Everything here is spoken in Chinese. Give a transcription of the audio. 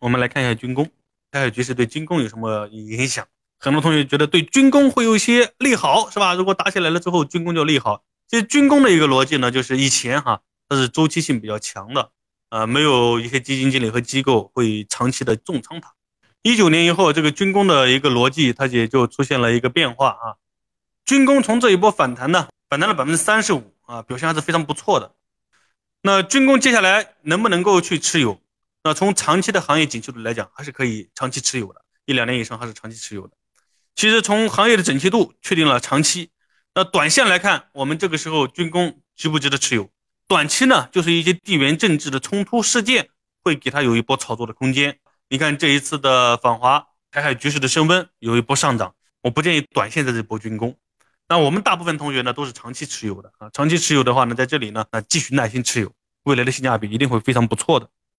我们来看一下军工，台海局势对军工有什么影响？很多同学觉得对军工会有一些利好，是吧？如果打起来了之后，军工就利好。其实军工的一个逻辑呢，就是以前哈它是周期性比较强的，呃，没有一些基金经理和机构会长期的重仓它。一九年以后，这个军工的一个逻辑它也就出现了一个变化啊。军工从这一波反弹呢，反弹了百分之三十五啊，表现还是非常不错的。那军工接下来能不能够去持有？那从长期的行业景气度来讲，还是可以长期持有的，一两年以上还是长期持有的。其实从行业的景气度确定了长期，那短线来看，我们这个时候军工值不值得持有？短期呢，就是一些地缘政治的冲突事件会给它有一波炒作的空间。你看这一次的访华，台海局势的升温有一波上涨，我不建议短线在这波军工。那我们大部分同学呢都是长期持有的啊，长期持有的话呢，在这里呢，那继续耐心持有，未来的性价比一定会非常不错的。